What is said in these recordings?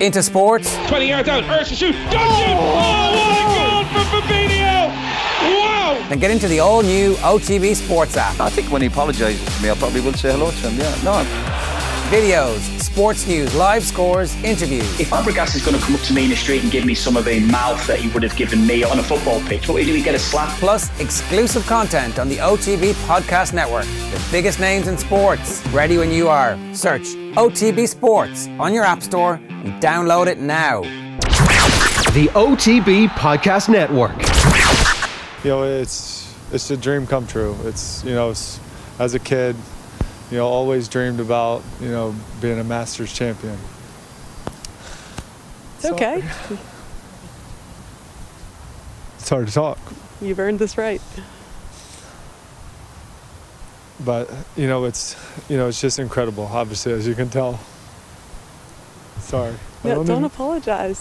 into sports. 20 yards out, Ursa shoot, don't shoot! Oh. oh, what a goal for Fabinho! Wow! Then get into the all new OTB Sports app. I think when he apologises to me, I probably will say hello to him. Yeah, no. Videos, sports news, live scores, interviews. If Fabregas is going to come up to me in the street and give me some of the mouth that he would have given me on a football pitch, what do we get a slap? Plus, exclusive content on the OTB Podcast Network. The biggest names in sports. Ready when you are. Search OTB Sports on your App Store and download it now. The OTB Podcast Network. You know, it's it's a dream come true. It's you know, it's, as a kid, you know, always dreamed about, you know, being a Masters champion. It's okay. It's hard to talk, You've earned this right. but you know, it's you know, it's just incredible. Obviously, as you can tell. Sorry. No, don't even- apologize.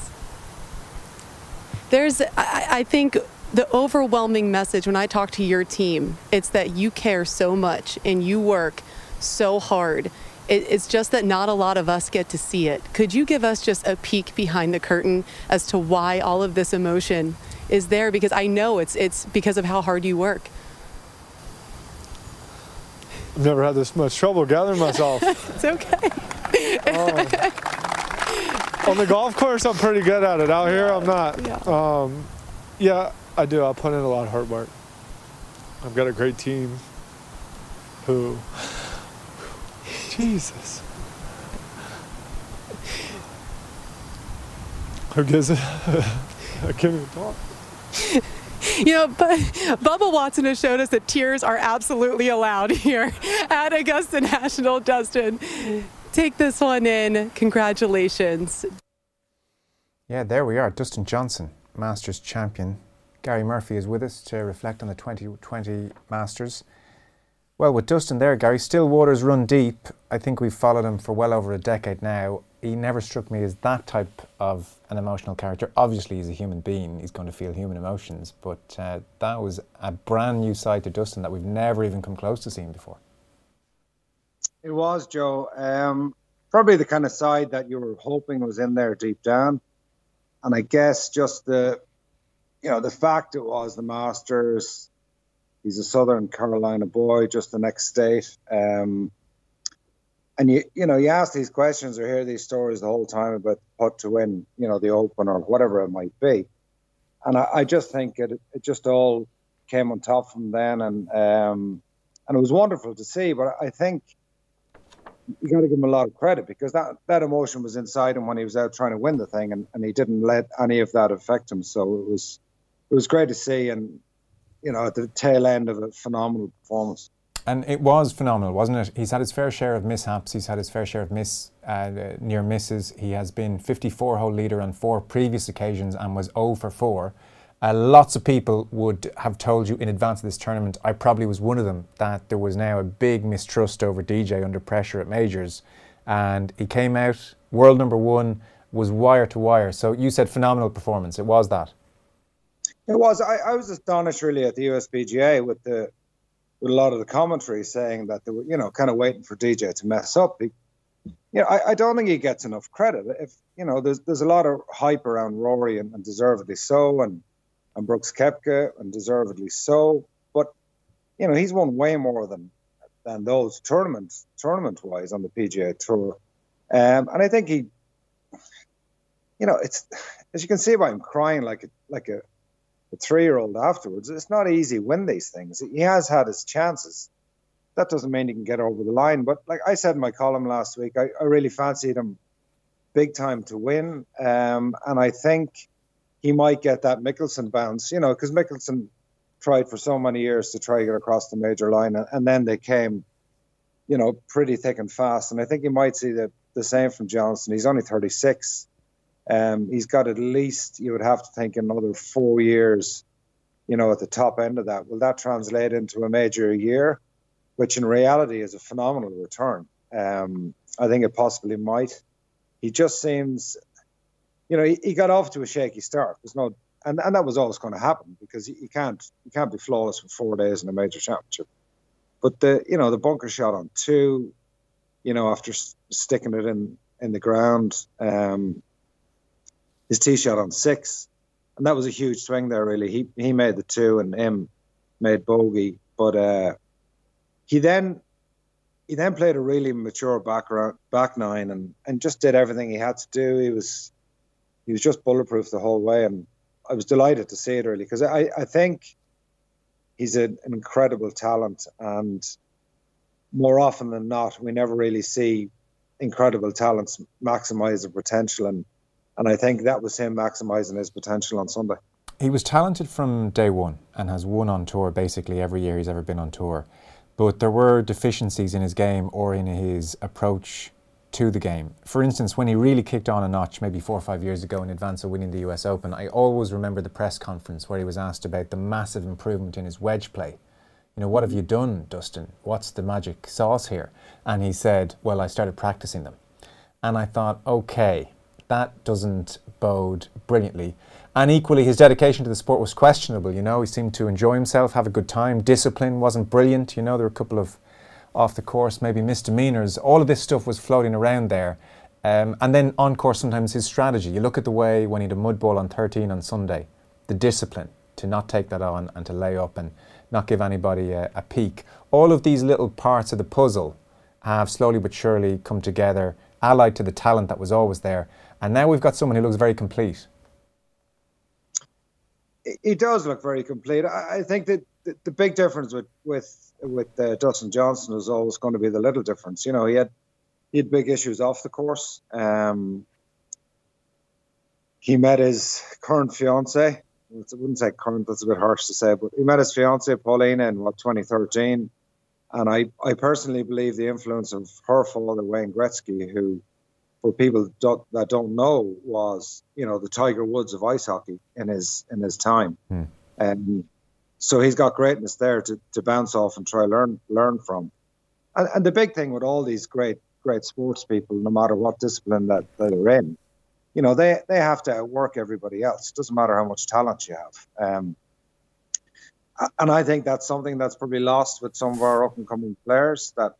There's, I, I think, the overwhelming message when I talk to your team, it's that you care so much and you work so hard. It, it's just that not a lot of us get to see it. Could you give us just a peek behind the curtain as to why all of this emotion is there? Because I know it's it's because of how hard you work. I've never had this much trouble gathering myself. It's okay. On the golf course, I'm pretty good at it. Out here, I'm not. Yeah. Um, yeah, I do. I put in a lot of hard work. I've got a great team who. Jesus. Who gives it? I can't even talk. You know, but Bubba Watson has showed us that tears are absolutely allowed here at Augusta National. Dustin, take this one in. Congratulations. Yeah, there we are. Dustin Johnson, Masters champion. Gary Murphy is with us to reflect on the 2020 Masters. Well, with Dustin there, Gary, still waters run deep. I think we've followed him for well over a decade now. He never struck me as that type of an emotional character. Obviously, he's a human being. He's going to feel human emotions. But uh, that was a brand new side to Dustin that we've never even come close to seeing before. It was, Joe. Um, probably the kind of side that you were hoping was in there deep down. And I guess just the, you know, the fact it was the Masters, he's a Southern Carolina boy, just the next state. Um, and you, you know, you ask these questions or hear these stories the whole time about putt to win, you know, the Open or whatever it might be. And I, I just think it, it just all came on top from then, and um, and it was wonderful to see. But I think you got to give him a lot of credit because that, that emotion was inside him when he was out trying to win the thing, and, and he didn't let any of that affect him. So it was it was great to see, and you know, at the tail end of a phenomenal performance. And it was phenomenal, wasn't it? He's had his fair share of mishaps. He's had his fair share of miss, uh, near misses. He has been 54 hole leader on four previous occasions and was 0 for 4. Uh, lots of people would have told you in advance of this tournament, I probably was one of them, that there was now a big mistrust over DJ under pressure at majors. And he came out, world number one, was wire to wire. So you said phenomenal performance. It was that. It was. I, I was astonished really at the USPGA with the with a lot of the commentary saying that they were, you know, kind of waiting for DJ to mess up. He, you know, I, I don't think he gets enough credit. If you know, there's there's a lot of hype around Rory and, and deservedly so, and and Brooks Koepka and deservedly so. But you know, he's won way more than than those tournaments tournament wise on the PGA Tour, um, and I think he, you know, it's as you can see by him crying like a, like a a three year old afterwards. It's not easy win these things. He has had his chances. That doesn't mean he can get over the line. But like I said in my column last week, I, I really fancied him big time to win. Um, and I think he might get that Mickelson bounce, you know, because Mickelson tried for so many years to try to get across the major line. And, and then they came, you know, pretty thick and fast. And I think you might see the, the same from Johnson. He's only 36. Um, he's got at least, you would have to think, another four years, you know, at the top end of that. Will that translate into a major year, which in reality is a phenomenal return? Um, I think it possibly might. He just seems, you know, he, he got off to a shaky start. There's no, and, and that was always going to happen because you, you can't you can't be flawless for four days in a major championship. But the you know the bunker shot on two, you know, after sticking it in in the ground. Um, his tee shot on six, and that was a huge swing there. Really, he he made the two, and him made bogey, but uh, he then he then played a really mature back back nine and and just did everything he had to do. He was he was just bulletproof the whole way, and I was delighted to see it really because I I think he's an incredible talent, and more often than not, we never really see incredible talents maximize their potential, and and I think that was him maximizing his potential on Sunday. He was talented from day one and has won on tour basically every year he's ever been on tour. But there were deficiencies in his game or in his approach to the game. For instance, when he really kicked on a notch, maybe four or five years ago in advance of winning the US Open, I always remember the press conference where he was asked about the massive improvement in his wedge play. You know, what have you done, Dustin? What's the magic sauce here? And he said, Well, I started practicing them. And I thought, okay, that doesn't bode brilliantly. And equally, his dedication to the sport was questionable. You know, he seemed to enjoy himself, have a good time. Discipline wasn't brilliant. You know, there were a couple of off the course, maybe misdemeanors. All of this stuff was floating around there. Um, and then on course, sometimes his strategy. You look at the way when he had a mud ball on 13 on Sunday, the discipline to not take that on and to lay up and not give anybody a, a peek. All of these little parts of the puzzle have slowly but surely come together, allied to the talent that was always there. And now we've got someone who looks very complete. He does look very complete. I think that the, big difference with with with uh, Dustin Johnson is always going to be the little difference. You know, he had he had big issues off the course. Um, he met his current fiance. I wouldn't say current; that's a bit harsh to say, but he met his fiance Paulina in what 2013, and I I personally believe the influence of her father Wayne Gretzky, who for people don't, that don't know was you know the Tiger Woods of ice hockey in his in his time, Hmm. and so he's got greatness there to, to bounce off and try learn learn from. And, and the big thing with all these great great sports people, no matter what discipline that, that they're in, you know they they have to outwork everybody else. It doesn't matter how much talent you have. Um, and I think that's something that's probably lost with some of our up and coming players. That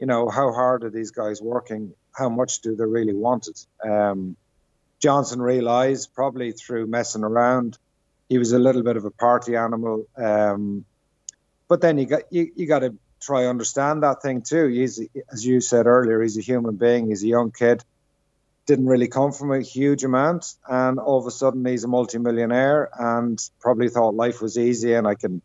you know how hard are these guys working? How much do they really want it? Um, Johnson realised probably through messing around, he was a little bit of a party animal. Um, but then you got you, you got to try understand that thing too. He's as you said earlier, he's a human being. He's a young kid. Didn't really come from a huge amount, and all of a sudden he's a multimillionaire, and probably thought life was easy and I can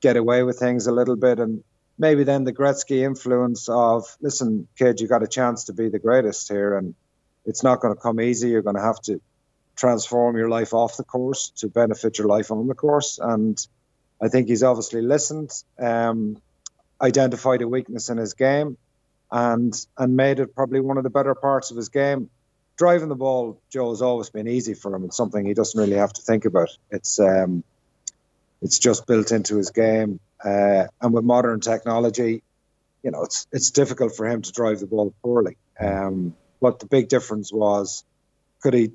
get away with things a little bit. And maybe then the Gretzky influence of listen, kid, you got a chance to be the greatest here, and it's not going to come easy. You're going to have to transform your life off the course to benefit your life on the course. And I think he's obviously listened, um, identified a weakness in his game, and and made it probably one of the better parts of his game. Driving the ball, Joe, has always been easy for him. It's something he doesn't really have to think about. It's um, it's just built into his game. Uh, and with modern technology, you know, it's it's difficult for him to drive the ball poorly. Um, but the big difference was, could he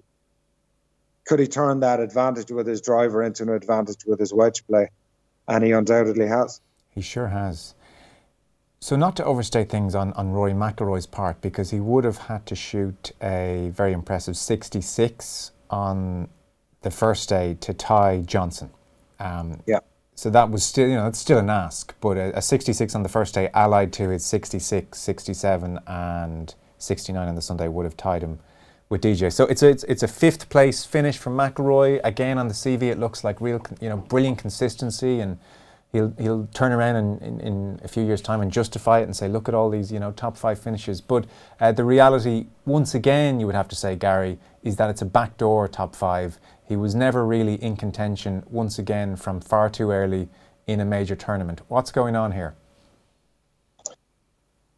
could he turn that advantage with his driver into an advantage with his wedge play? And he undoubtedly has. He sure has. So not to overstate things on, on Rory McIlroy's part, because he would have had to shoot a very impressive 66 on the first day to tie Johnson. Um, yeah. So that was still, you know, it's still an ask, but a, a 66 on the first day allied to his 66, 67 and 69 on the Sunday would have tied him with DJ. So it's a, it's, it's a fifth place finish from McIlroy. Again, on the CV, it looks like real, you know, brilliant consistency and he'll he'll turn around in, in, in, a few years' time and justify it and say, look at all these you know top five finishes. But uh, the reality, once again, you would have to say, Gary, is that it's a backdoor top five. He was never really in contention once again from far too early in a major tournament. What's going on here?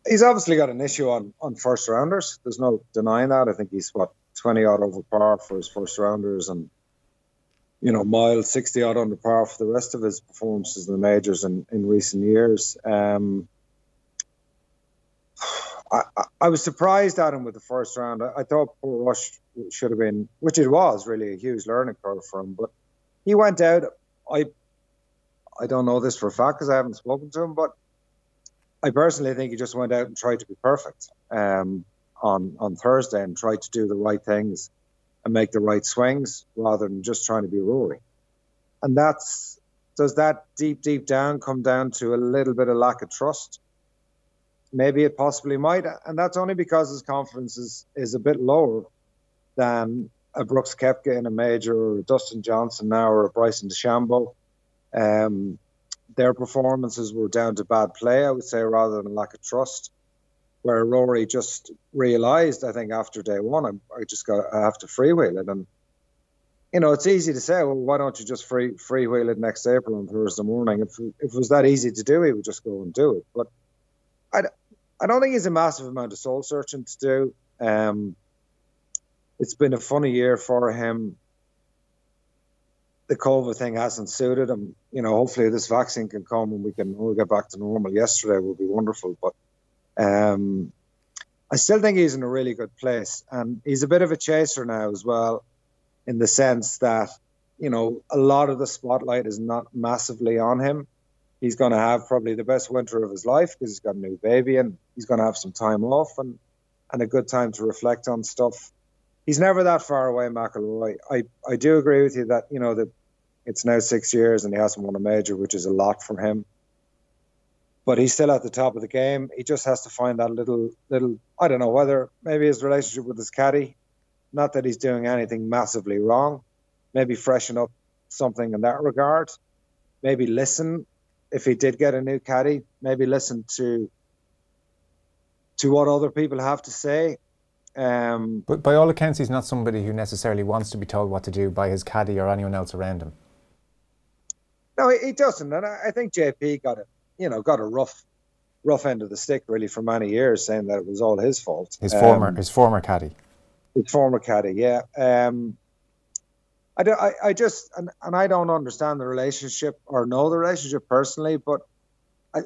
He's obviously got an issue on, on first rounders. There's no denying that. I think he's what 20 odd over par for his first rounders and you know, miles 60 odd under par for the rest of his performances in the majors in, in recent years. Um, I, I, was surprised at him with the first round. I, I thought Portrush should have been, which it was really a huge learning curve for him, but he went out. I I don't know this for a fact because I haven't spoken to him, but I personally think he just went out and tried to be perfect um, on on Thursday and tried to do the right things and make the right swings rather than just trying to be Rory. And that's does that deep, deep down come down to a little bit of lack of trust? Maybe it possibly might, and that's only because his confidence is, is a bit lower than a Brooks Koepka in a major, or a Dustin Johnson now, or a Bryson DeChambeau. Um, their performances were down to bad play, I would say, rather than lack of trust. Where Rory just realised, I think, after day one, I, I just got I have to freewheel it, and you know, it's easy to say, well, why don't you just free freewheel it next April on Thursday morning? If if it was that easy to do, he would just go and do it. But I, I don't think it's a massive amount of soul searching to do. Um, it's been a funny year for him. The COVID thing hasn't suited him. You know, hopefully this vaccine can come and we can we get back to normal. Yesterday would be wonderful, but um, I still think he's in a really good place, and he's a bit of a chaser now as well, in the sense that you know a lot of the spotlight is not massively on him. He's going to have probably the best winter of his life because he's got a new baby and he's going to have some time off and and a good time to reflect on stuff he's never that far away, McIlroy. I, I do agree with you that you know that it's now six years and he hasn't won a major, which is a lot for him. But he's still at the top of the game. He just has to find that little little. I don't know whether maybe his relationship with his caddy. Not that he's doing anything massively wrong. Maybe freshen up something in that regard. Maybe listen if he did get a new caddy. Maybe listen to to what other people have to say um, but by all accounts, he's not somebody who necessarily wants to be told what to do by his caddy or anyone else around him. No, he doesn't, and I think JP got it. You know, got a rough, rough end of the stick really for many years, saying that it was all his fault. His former, um, his former caddy. His former caddy, yeah. Um, I, do, I, I just and, and I don't understand the relationship or know the relationship personally, but I,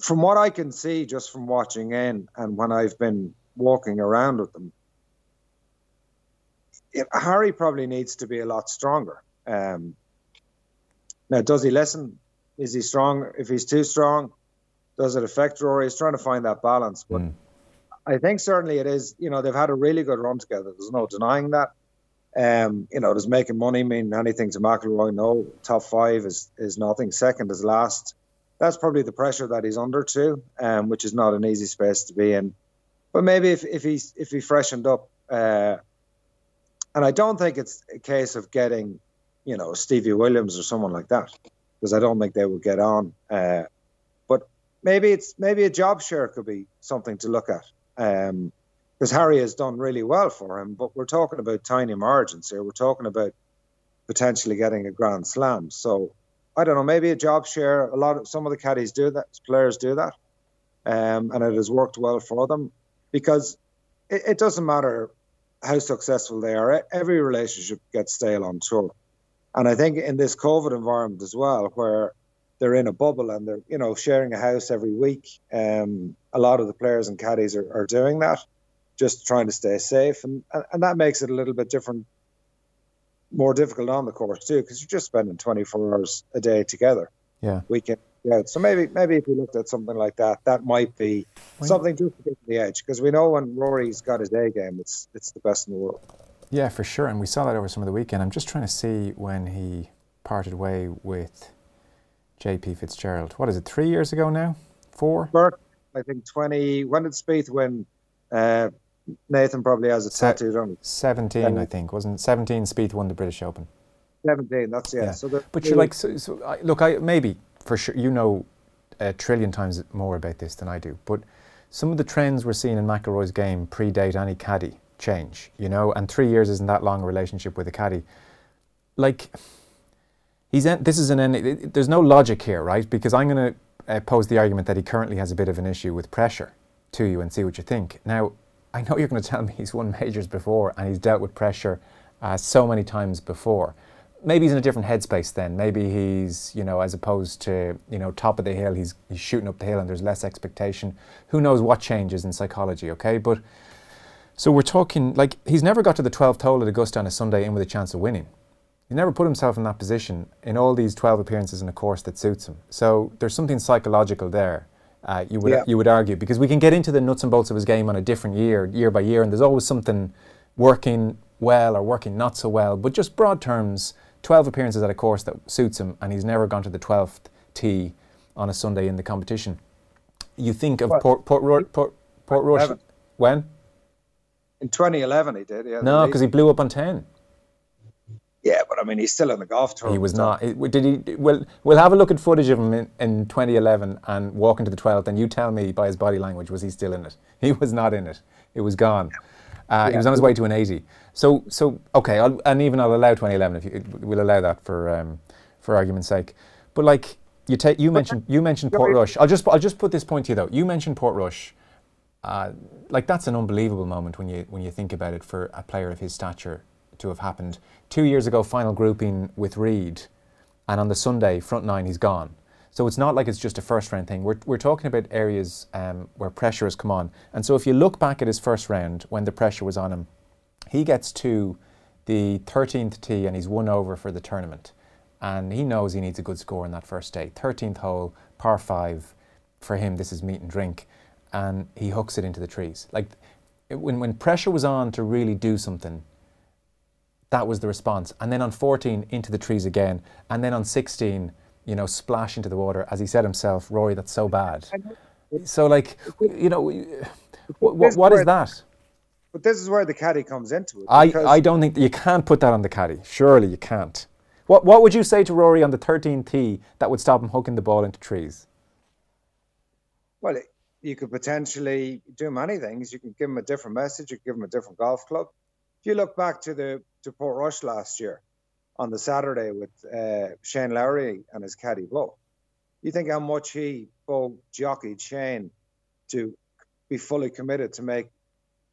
from what I can see, just from watching in and when I've been walking around with them. It, Harry probably needs to be a lot stronger. Um, now, does he listen? Is he strong? If he's too strong, does it affect Rory? He's trying to find that balance. But mm. I think certainly it is. You know, they've had a really good run together. There's no denying that. Um, you know, does making money mean anything to McIlroy? No. Top five is is nothing. Second is last. That's probably the pressure that he's under too, um, which is not an easy space to be in. But maybe if, if he's if he freshened up, uh, and I don't think it's a case of getting, you know, Stevie Williams or someone like that, because I don't think they will get on. Uh, but maybe it's maybe a job share could be something to look at. Um, because Harry has done really well for him, but we're talking about tiny margins here. We're talking about potentially getting a grand slam. So I don't know, maybe a job share. A lot of some of the caddies do that, players do that, um, and it has worked well for them because it, it doesn't matter how successful they are. Every relationship gets stale on tour. And I think in this COVID environment as well, where they're in a bubble and they're, you know, sharing a house every week, um, a lot of the players and caddies are, are doing that, just trying to stay safe. And, and that makes it a little bit different, more difficult on the course too, because you're just spending 24 hours a day together. Yeah. Weekend yeah, so maybe maybe if you looked at something like that, that might be something just to get the edge because we know when Rory's got his A game, it's it's the best in the world. Yeah, for sure, and we saw that over some of the weekend. I'm just trying to see when he parted way with J.P. Fitzgerald. What is it? Three years ago now? Four? I think twenty. When did Spieth win? Uh, Nathan probably has a Se- tattooed on. Seventeen, I think, wasn't it? Seventeen. Spieth won the British Open. Seventeen. That's yeah. yeah. So but you're like, so, so I, look, I maybe for sure, you know a trillion times more about this than I do, but some of the trends we're seeing in McIlroy's game predate any caddy change, you know, and three years isn't that long a relationship with a caddy. Like, he's en- this is an there's no logic here, right? Because I'm going to uh, pose the argument that he currently has a bit of an issue with pressure to you and see what you think. Now, I know you're going to tell me he's won majors before and he's dealt with pressure uh, so many times before maybe he's in a different headspace then. Maybe he's, you know, as opposed to, you know, top of the hill, he's, he's shooting up the hill and there's less expectation. Who knows what changes in psychology, okay? But so we're talking, like, he's never got to the 12th hole at Augusta on a Sunday in with a chance of winning. He never put himself in that position in all these 12 appearances in a course that suits him. So there's something psychological there. Uh, you would yeah. you would argue because we can get into the nuts and bolts of his game on a different year, year by year, and there's always something working well or working not so well, but just broad terms, 12 appearances at a course that suits him, and he's never gone to the 12th tee on a Sunday in the competition. You think of Well, Port, Port, Ro- Port, Portrush when? In 2011, he did. Yeah, No, because he blew up on 10. Yeah, but I mean, he's still in the golf tour. He was not. Did he? Well, we'll have a look at footage of him in, in 2011 and walk into the 12th, and you tell me by his body language was he still in it? He was not in it. It was gone. Uh, He was on his way to an 80. So, so okay, I'll, and even I'll allow 2011 if you, we'll allow that for um, for argument's sake. But like you take, you mentioned you mentioned Portrush. I'll just I'll just put this point to you though. You mentioned Portrush. Uh, like that's an unbelievable moment when you when you think about it for a player of his stature to have happened. Two years ago, final grouping with Reed, and on the Sunday, front nine, he's gone. So it's not like it's just a first round thing. We're, we're talking about areas um, where pressure has come on. And so if you look back at his first round when the pressure was on him, he gets to the 13th tee and he's one over for the tournament. And he knows he needs a good score in that first day. 13th hole, par five. For him, this is meat and drink. And he hooks it into the trees. Like it- when, when pressure was on to really do something, that was the response. And then on 14, into the trees again. And then on 16, you know, splash into the water. As he said himself, Rory, that's so bad. So, like, you know, what, what, what is that? But this is where the caddy comes into it. I, I don't think you can't put that on the caddy. Surely you can't. What, what would you say to Rory on the 13th tee that would stop him hooking the ball into trees? Well, it- you could potentially do many things. You can give him a different message. You can give him a different golf club. If you look back to the to Portrush last year on the Saturday with uh, Shane Lowry and his caddy Bo, you think how much he Bo jockeyed Shane to be fully committed to make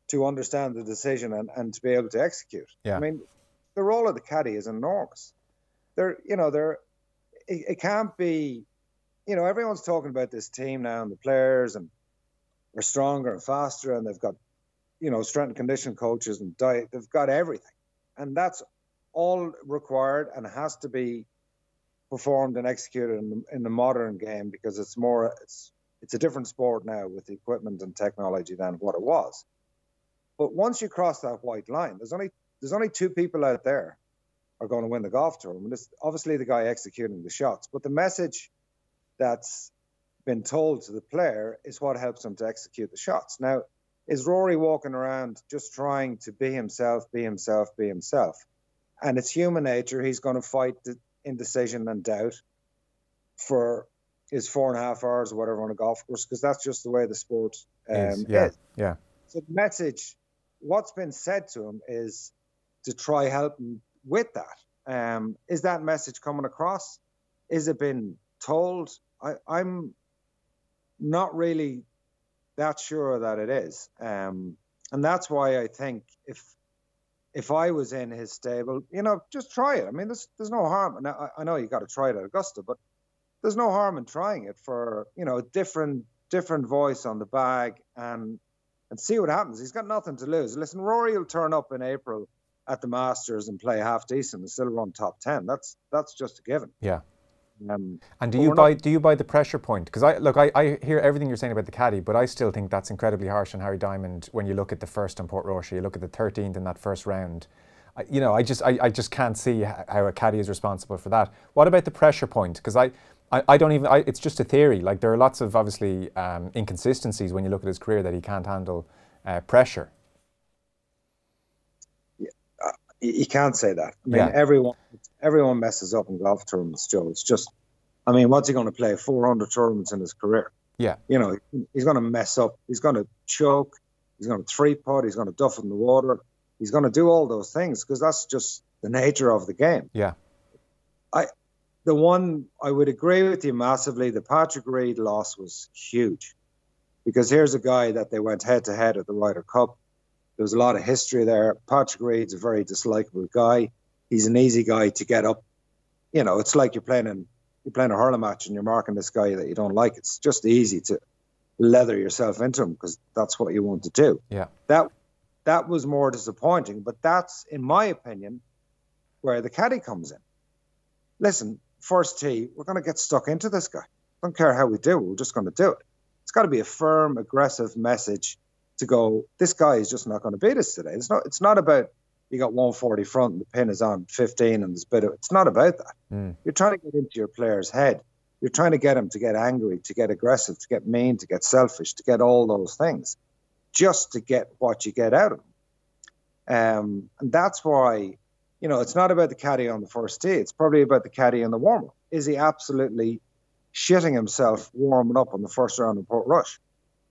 to understand the decision and, and to be able to execute. Yeah. I mean, the role of the caddy is enormous. There, you know, there it, it can't be you know, everyone's talking about this team now and the players and are stronger and faster and they've got, you know, strength and condition coaches and diet. They've got everything. And that's all required and has to be performed and executed in the, in the modern game because it's more, it's, it's a different sport now with the equipment and technology than what it was. But once you cross that white line, there's only, there's only two people out there are going to win the golf tournament. It's obviously the guy executing the shots, but the message that's been told to the player is what helps him to execute the shots. Now, is Rory walking around just trying to be himself, be himself, be himself? And it's human nature. He's going to fight the indecision and doubt for his four and a half hours or whatever on a golf course because that's just the way the sport um, Is- yeah, is. yeah. So the message, what's been said to him is to try help him with that. Um, is that message coming across? Is it been told? I, I'm not really that sure that it is, um, and that's why I think if if I was in his stable, you know, just try it. I mean, there's there's no harm. Now, I, I know you got to try it at Augusta, but there's no harm in trying it for you know a different different voice on the bag and and see what happens. He's got nothing to lose. Listen, Rory will turn up in April at the Masters and play half decent and still run top ten. That's that's just a given. Yeah. Um, And do you buy not- do you buy the pressure point? Because I look, I, I hear everything you're saying about the caddy, but I still think that's incredibly harsh on Harry Diamond when you look at the first on Portrush, you look at the 13th in that first round. I, you know, I just I, I just can't see how a caddy is responsible for that. What about the pressure point? Because I, I, I don't even. I, it's just a theory. Like there are lots of obviously um, inconsistencies when you look at his career that he can't handle uh, pressure. you, you can't say that. I mean, Yeah. everyone everyone messes up in golf tournaments, Joe. It's just, I mean, what's he going to play? 400 tournaments in his career. Yeah. You know, he's going to mess up. He's going to choke. He's going to three putt. He's going to duff in the water. He's going to do all those things because that's just the nature of the game. Yeah. I, the one I would agree with you massively. The Patrick Reed loss was huge because here's a guy that they went head to head at the Ryder Cup. There was a lot of history there. Patrick Reed's a very dislikable guy. He's an easy guy to get up. You know, it's like you're playing in you're playing a hurling match and you're marking this guy that you don't like. It's just easy to leather yourself into him because that's what you want to do. Yeah. That that was more disappointing, but that's in my opinion where the caddy comes in. Listen, first tee, we're going to get stuck into this guy. Don't care how we do, we're just going to do it. It's got to be a firm, aggressive message to go. This guy is just not going to beat us today. It's not. It's not about you got 140 front and the pin is on 15 and there's a bit of it's not about that. Mm. You're trying to get into your player's head. You're trying to get him to get angry, to get aggressive, to get mean, to get selfish, to get all those things, just to get what you get out of him. Um, and that's why, you know, it's not about the caddy on the first tee. It's probably about the caddy in the warm up. Is he absolutely shitting himself warming up on the first round of Portrush?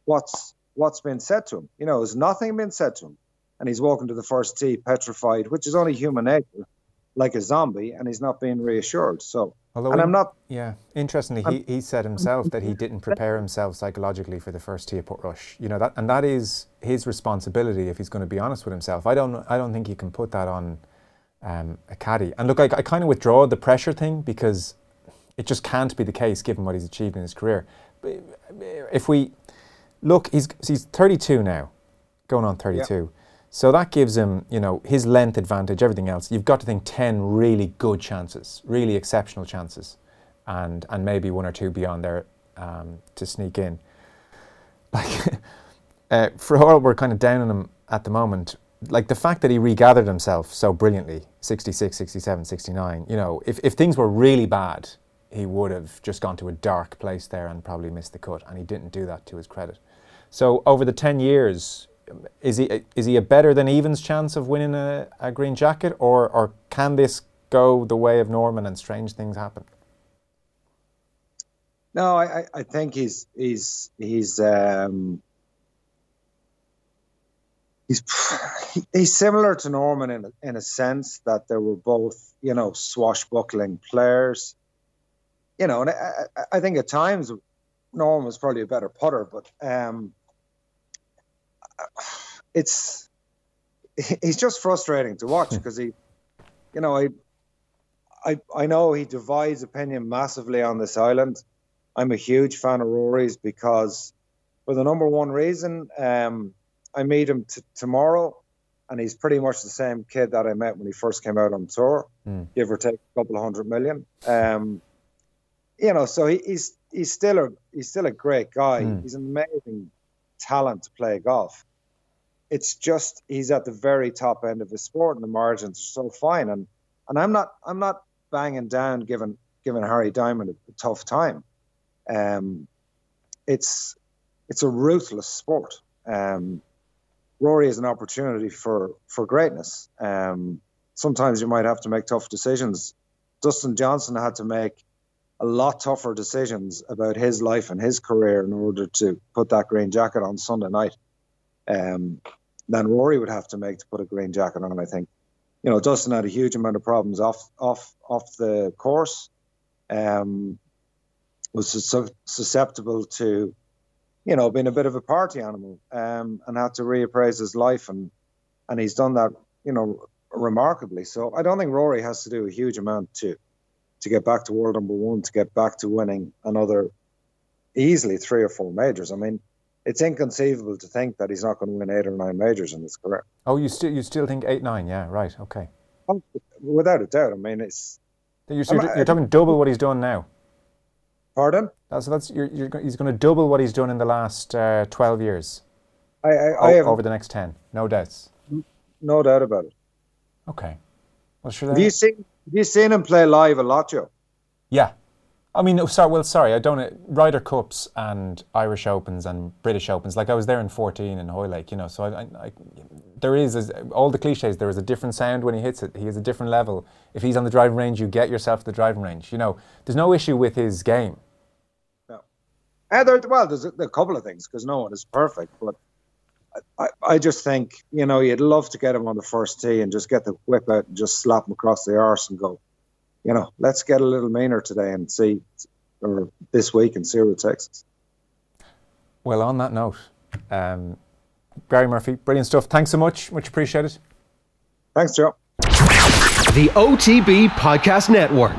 What's what's been said to him? You know, has nothing been said to him? And he's walking to the first tee petrified, which is only human nature, like a zombie, and he's not being reassured. So, Although and I'm not. Yeah, interestingly, he, he said himself that he didn't prepare himself psychologically for the first tee at Rush. You know that, and that is his responsibility if he's going to be honest with himself. I don't, I don't think he can put that on um, a caddy. And look, I, I kind of withdraw the pressure thing because it just can't be the case given what he's achieved in his career. But If we look, he's he's 32 now, going on 32. So that gives him, you know, his length advantage, everything else. You've got to think 10 really good chances, really exceptional chances, and and maybe one or two beyond there um, to sneak in. Like, uh, for all we're kind of down on him at the moment, like the fact that he regathered himself so brilliantly, 66, 67, 69, you know, if, if things were really bad, he would have just gone to a dark place there and probably missed the cut, and he didn't do that to his credit. So over the 10 years, is he is he a better than evens chance of winning a, a green jacket, or or can this go the way of Norman and strange things happen? No, I, I- think he's he's he's um, he's he's similar to Norman in in a sense that they were both you know swashbuckling players. You know, and I, I- I think at times Norman was probably a better putter, but um, it's he's just frustrating to watch because he, you know, I, I I know he divides opinion massively on this island. I'm a huge fan of Rory's because, for the number one reason, um, I meet him t- tomorrow, and he's pretty much the same kid that I met when he first came out on tour, Mm. give or take a couple of hundred million. Um, you know, so he, he's he's still a he's still a great guy. Mm. He's an amazing talent to play golf. It's just he's at the very top end of his sport, and the margins are so fine. And and I'm not I'm not banging down giving giving Harry Diamond a, a tough time. Um, it's it's a ruthless sport. Um, Rory is an opportunity for for greatness. Um, sometimes you might have to make tough decisions. Dustin Johnson had to make a lot tougher decisions about his life and his career in order to put that green jacket on Sunday night um, than Rory would have to make to put a green jacket on. I think, you know, Dustin had a huge amount of problems off off off the course. Um, was susceptible to, you know, being a bit of a party animal, um, and had to reappraise his life, and and he's done that, you know, remarkably. So I don't think Rory has to do a huge amount to to get back to world number one, to get back to winning another easily three or four majors. I mean, it's inconceivable to think that he's not going to win eight or nine majors in his career. Oh, you still you still think eight nine? Yeah, right. Okay. Oh, Without a doubt. I mean, it's You're, you're, you're talking double what he's done now. pardon. That's that's you're, you're, he's going to double what he's done in the last uh, twelve years. I I, I o- have over the next ten, no doubts. no doubt about it. Okay. Well, sure. Have you seen Have you seen him play live a lot, Joe? Yeah. I mean, oh, sorry. Well, sorry. I don't. uh, Ryder Cups and Irish Opens and British Opens. Like I was there in fourteen in Hoylake. You know, so I, I, I there is all the cliches. There is a different sound when he hits it. He has a different level. If he's on the driving range, you get yourself to the driving range. You know, there's no issue with his game. Uh, there, well, there's a, a couple of things because no one is perfect, but I, I just think you know you'd love to get him on the first tee and just get the whip out and just slap him across the arse and go, you know, let's get a little meaner today and see, or this week and see where it takes us. Well, on that note, um, Gary Murphy, brilliant stuff. Thanks so much. Much appreciated. Thanks, Joe. The OTB Podcast Network.